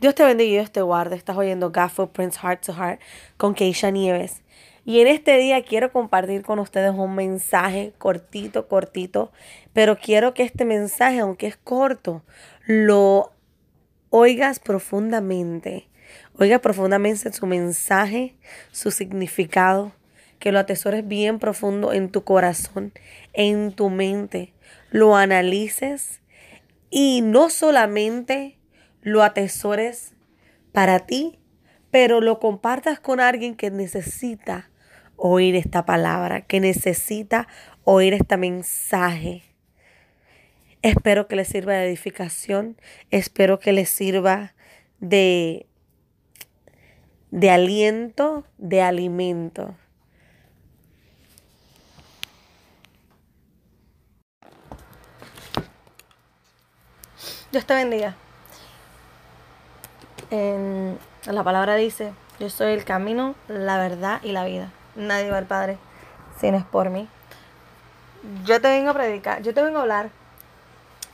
Dios te bendiga y Dios te guarde. Estás oyendo God Prince Heart to Heart con Keisha Nieves. Y en este día quiero compartir con ustedes un mensaje cortito, cortito, pero quiero que este mensaje, aunque es corto, lo oigas profundamente. Oigas profundamente su mensaje, su significado, que lo atesores bien profundo en tu corazón, en tu mente, lo analices y no solamente lo atesores para ti, pero lo compartas con alguien que necesita oír esta palabra, que necesita oír este mensaje. Espero que le sirva de edificación, espero que le sirva de, de aliento, de alimento. Dios te bendiga. En la palabra dice, yo soy el camino, la verdad y la vida. Nadie va al Padre si no es por mí. Yo te vengo a predicar, yo te vengo a hablar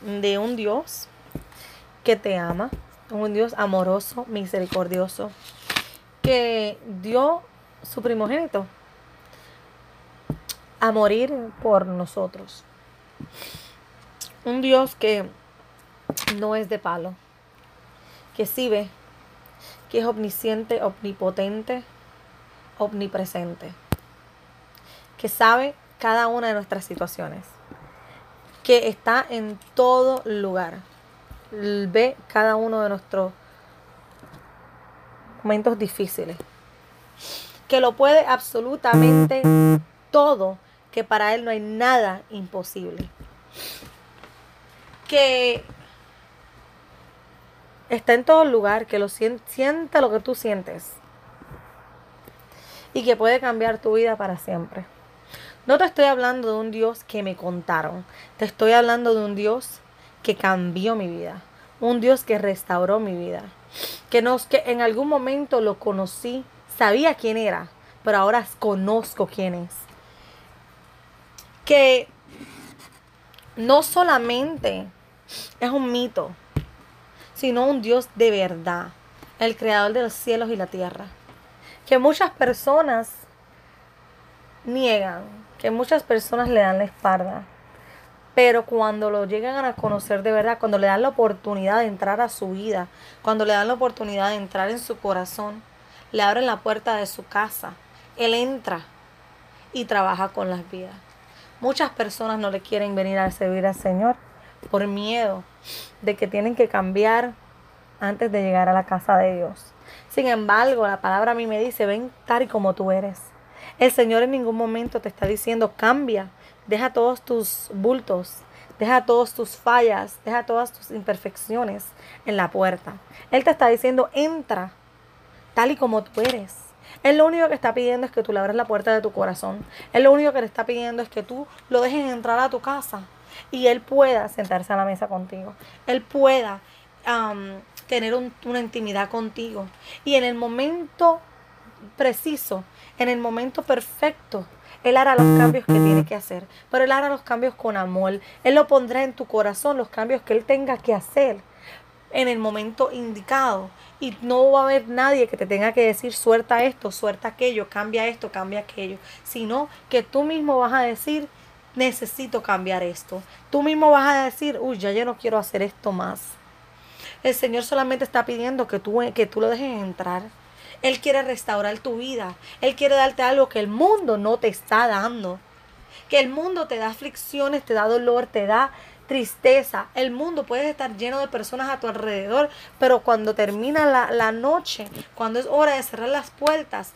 de un Dios que te ama, un Dios amoroso, misericordioso, que dio su primogénito a morir por nosotros. Un Dios que no es de palo, que sí ve, que es omnisciente, omnipotente, omnipresente, que sabe cada una de nuestras situaciones, que está en todo lugar, ve cada uno de nuestros momentos difíciles, que lo puede absolutamente todo, que para Él no hay nada imposible, que está en todo lugar, que lo siente, lo que tú sientes y que puede cambiar tu vida para siempre. No te estoy hablando de un Dios que me contaron, te estoy hablando de un Dios que cambió mi vida, un Dios que restauró mi vida, que, nos, que en algún momento lo conocí, sabía quién era, pero ahora conozco quién es. Que no solamente es un mito, sino un Dios de verdad, el creador de los cielos y la tierra. Que muchas personas niegan, que muchas personas le dan la espalda, pero cuando lo llegan a conocer de verdad, cuando le dan la oportunidad de entrar a su vida, cuando le dan la oportunidad de entrar en su corazón, le abren la puerta de su casa, él entra y trabaja con las vidas. Muchas personas no le quieren venir a servir al Señor por miedo de que tienen que cambiar antes de llegar a la casa de Dios. Sin embargo, la palabra a mí me dice, ven tal y como tú eres. El Señor en ningún momento te está diciendo, cambia, deja todos tus bultos, deja todas tus fallas, deja todas tus imperfecciones en la puerta. Él te está diciendo, entra tal y como tú eres. Él lo único que está pidiendo es que tú le abras la puerta de tu corazón. Él lo único que te está pidiendo es que tú lo dejes entrar a tu casa y Él pueda sentarse a la mesa contigo. Él pueda tener una intimidad contigo. Y en el momento preciso, en el momento perfecto, Él hará los cambios que tiene que hacer. Pero Él hará los cambios con amor. Él lo pondrá en tu corazón, los cambios que Él tenga que hacer en el momento indicado. Y no va a haber nadie que te tenga que decir suelta esto, suelta aquello, cambia esto, cambia aquello. Sino que tú mismo vas a decir, necesito cambiar esto. Tú mismo vas a decir, uy, ya yo no quiero hacer esto más. El Señor solamente está pidiendo que tú, que tú lo dejes entrar. Él quiere restaurar tu vida. Él quiere darte algo que el mundo no te está dando. Que el mundo te da aflicciones, te da dolor, te da tristeza. El mundo puede estar lleno de personas a tu alrededor, pero cuando termina la, la noche, cuando es hora de cerrar las puertas,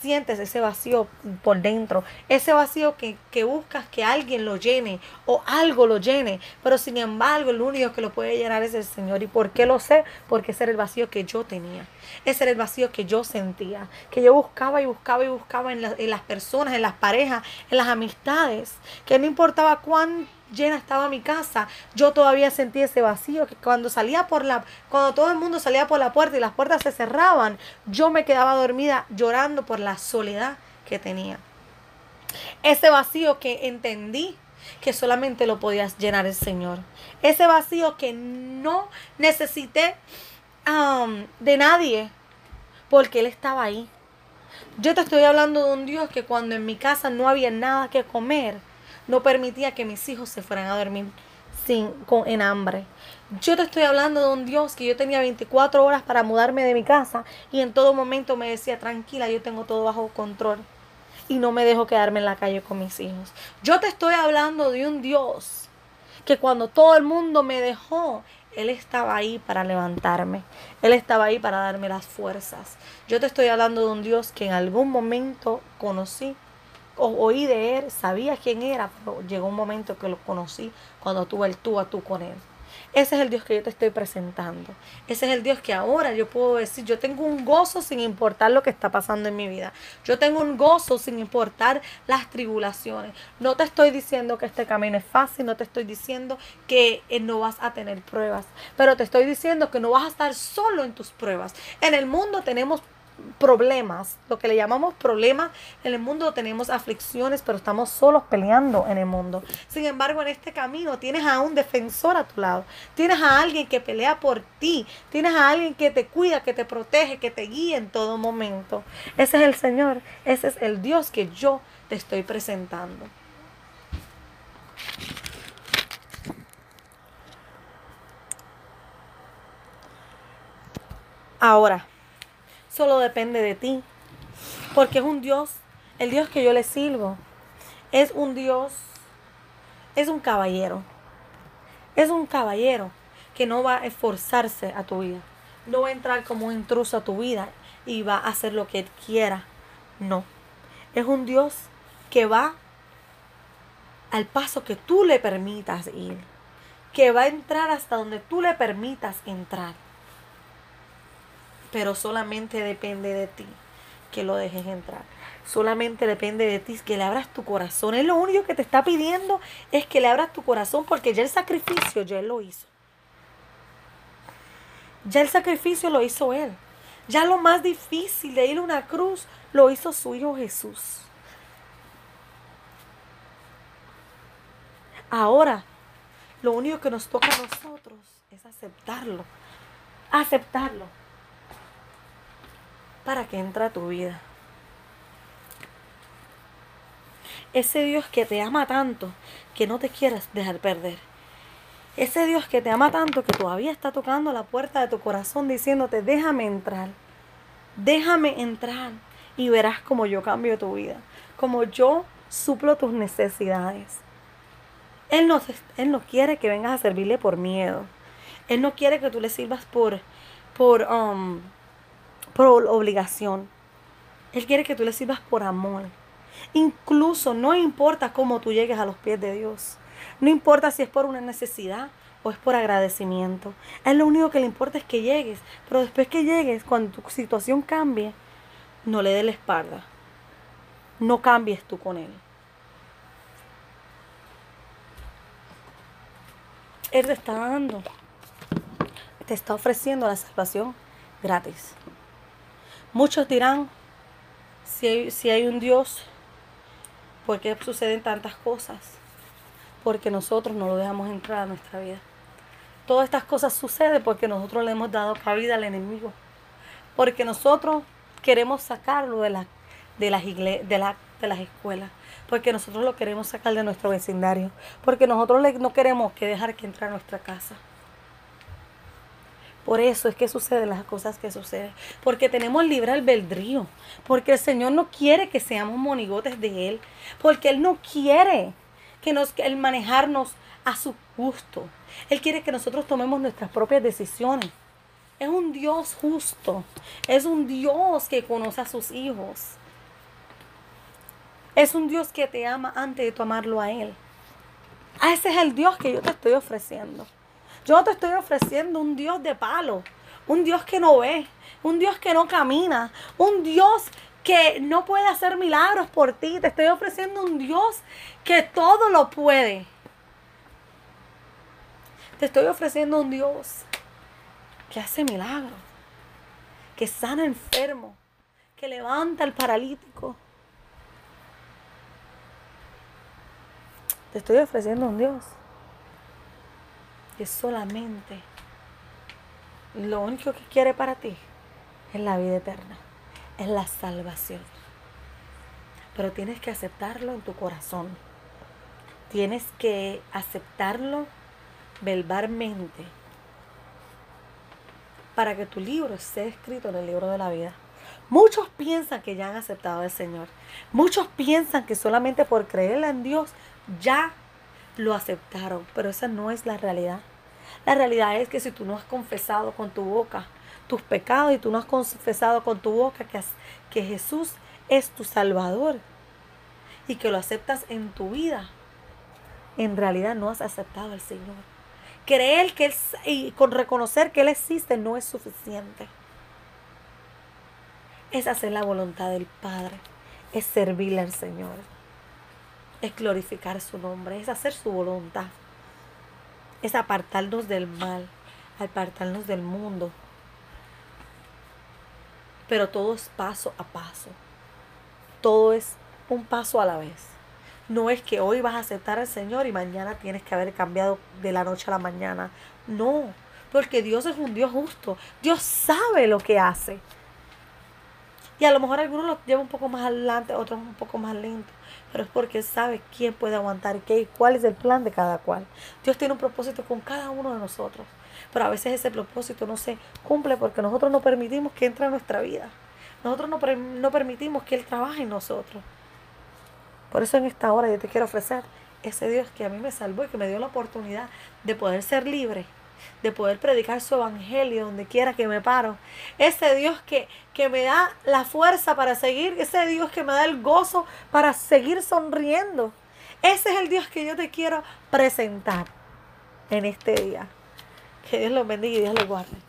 sientes ese vacío por dentro, ese vacío que, buscas que alguien lo llene o algo lo llene, pero sin embargo el único que lo puede llenar es el Señor. ¿Y por qué lo sé? Porque ese era el vacío que yo tenía, ese era el vacío que yo sentía, que yo buscaba y buscaba y buscaba en, en las personas, en las parejas, en las amistades, que no importaba cuánto llena estaba mi casa, yo todavía sentía ese vacío que cuando salía por la cuando todo el mundo salía por la puerta y las puertas se cerraban, yo me quedaba dormida llorando por la soledad que tenía. Ese vacío que entendí que solamente lo podías llenar el Señor. Ese vacío que no necesité um, de nadie, porque Él estaba ahí. Yo te estoy hablando de un Dios que cuando en mi casa no había nada que comer, no permitía que mis hijos se fueran a dormir sin, con, en hambre. Yo te estoy hablando de un Dios que yo tenía 24 horas para mudarme de mi casa y en todo momento me decía, tranquila, yo tengo todo bajo control y no me dejo quedarme en la calle con mis hijos. Yo te estoy hablando de un Dios que cuando todo el mundo me dejó, Él estaba ahí para levantarme. Él estaba ahí para darme las fuerzas. Yo te estoy hablando de un Dios que en algún momento conocí oí de Él, sabía quién era, pero llegó un momento que lo conocí cuando tuve el tú a tú con Él. Ese es el Dios que yo te estoy presentando. Ese es el Dios que ahora yo puedo decir, yo tengo un gozo sin importar lo que está pasando en mi vida. Yo tengo un gozo sin importar las tribulaciones. No te estoy diciendo que este camino es fácil, no te estoy diciendo que eh, no vas a tener pruebas, pero te estoy diciendo que no vas a estar solo en tus pruebas. En el mundo tenemos problemas, lo que le llamamos problemas. En el mundo tenemos aflicciones, pero estamos solos peleando en el mundo. Sin embargo, en este camino tienes a un defensor a tu lado. Tienes a alguien que pelea por ti. Tienes a alguien que te cuida, que te protege, que te guía en todo momento. Ese es el Señor. Ese es el Dios que yo te estoy presentando. Ahora, solo depende de ti. Porque es un Dios, el Dios que yo le sirvo, es un Dios, es un caballero. Es un caballero que no va a esforzarse a tu vida. No va a entrar como un intruso a tu vida y va a hacer lo que él quiera. No. Es un Dios que va al paso que tú le permitas ir. Que va a entrar hasta donde tú le permitas entrar pero solamente depende de ti que lo dejes entrar. Solamente depende de ti que le abras tu corazón. Él lo único que te está pidiendo es que le abras tu corazón porque ya el sacrificio ya él lo hizo. Ya el sacrificio lo hizo él. Ya lo más difícil de ir a una cruz lo hizo su hijo Jesús. Ahora, lo único que nos toca a nosotros es aceptarlo. Aceptarlo para que entre a tu vida. Ese Dios que te ama tanto que no te quieras dejar perder. Ese Dios que te ama tanto que todavía está tocando la puerta de tu corazón diciéndote, déjame entrar, déjame entrar y verás como yo cambio tu vida, como yo suplo tus necesidades. Él no, él no quiere que vengas a servirle por miedo. Él no quiere que tú le sirvas por, por, um, por obligación. Él quiere que tú le sirvas por amor. Incluso no importa cómo tú llegues a los pies de Dios. No importa si es por una necesidad o es por agradecimiento. Él lo único que le importa es que llegues. Pero después que llegues, cuando tu situación cambie, no le dé la espalda. No cambies tú con él. Él te está dando, te está ofreciendo la salvación gratis. Muchos dirán, si hay, si hay un Dios, ¿por qué suceden tantas cosas? Porque nosotros no lo dejamos entrar a nuestra vida. Todas estas cosas suceden porque nosotros le hemos dado cabida al enemigo. Porque nosotros queremos sacarlo de, la, de, las, de, de las escuelas. Porque nosotros lo queremos sacar de nuestro vecindario. Porque nosotros no queremos que dejar que entre a nuestra casa. Por eso es que suceden las cosas que suceden. Porque tenemos libre albedrío. Porque el Señor no quiere que seamos monigotes de Él. Porque Él no quiere que nos, el manejarnos a su gusto. Él quiere que nosotros tomemos nuestras propias decisiones. Es un Dios justo. Es un Dios que conoce a sus hijos. Es un Dios que te ama antes de tomarlo a Él. A ese es el Dios que yo te estoy ofreciendo. Yo te estoy ofreciendo un Dios de palo, un Dios que no ve, un Dios que no camina, un Dios que no puede hacer milagros por ti. Te estoy ofreciendo un Dios que todo lo puede. Te estoy ofreciendo un Dios que hace milagros, que sana enfermo, que levanta al paralítico. Te estoy ofreciendo un Dios que solamente lo único que quiere para ti es la vida eterna, es la salvación. Pero tienes que aceptarlo en tu corazón. Tienes que aceptarlo verbalmente para que tu libro esté escrito en el libro de la vida. Muchos piensan que ya han aceptado al Señor. Muchos piensan que solamente por creer en Dios ya lo aceptaron, pero esa no es la realidad. La realidad es que si tú no has confesado con tu boca tus pecados y tú no has confesado con tu boca que, Jesús es tu Salvador y que lo aceptas en tu vida, en realidad no has aceptado al Señor. Creer que Él y con reconocer que Él existe no es suficiente. Es hacer la voluntad del Padre, es servirle al Señor, es glorificar su nombre, es hacer su voluntad, es apartarnos del mal, apartarnos del mundo. Pero todo es paso a paso, todo es un paso a la vez. No es que hoy vas a aceptar al Señor y mañana tienes que haber cambiado de la noche a la mañana. No, porque Dios es un Dios justo. Dios sabe lo que hace. Y a lo mejor algunos lo llevan un poco más adelante, otros un poco más lento. Pero es porque sabe quién puede aguantar qué y cuál es el plan de cada cual. Dios tiene un propósito con cada uno de nosotros. Pero a veces ese propósito no se cumple porque nosotros no permitimos que entre en nuestra vida. Nosotros no, no permitimos que Él trabaje en nosotros. Por eso en esta hora yo te quiero ofrecer ese Dios que a mí me salvó y que me dio la oportunidad de poder ser libre, de poder predicar su evangelio donde quiera que me paro. Ese Dios que, que me da la fuerza para seguir, ese Dios que me da el gozo para seguir sonriendo. Ese es el Dios que yo te quiero presentar en este día. Que Dios los bendiga y Dios los guarde.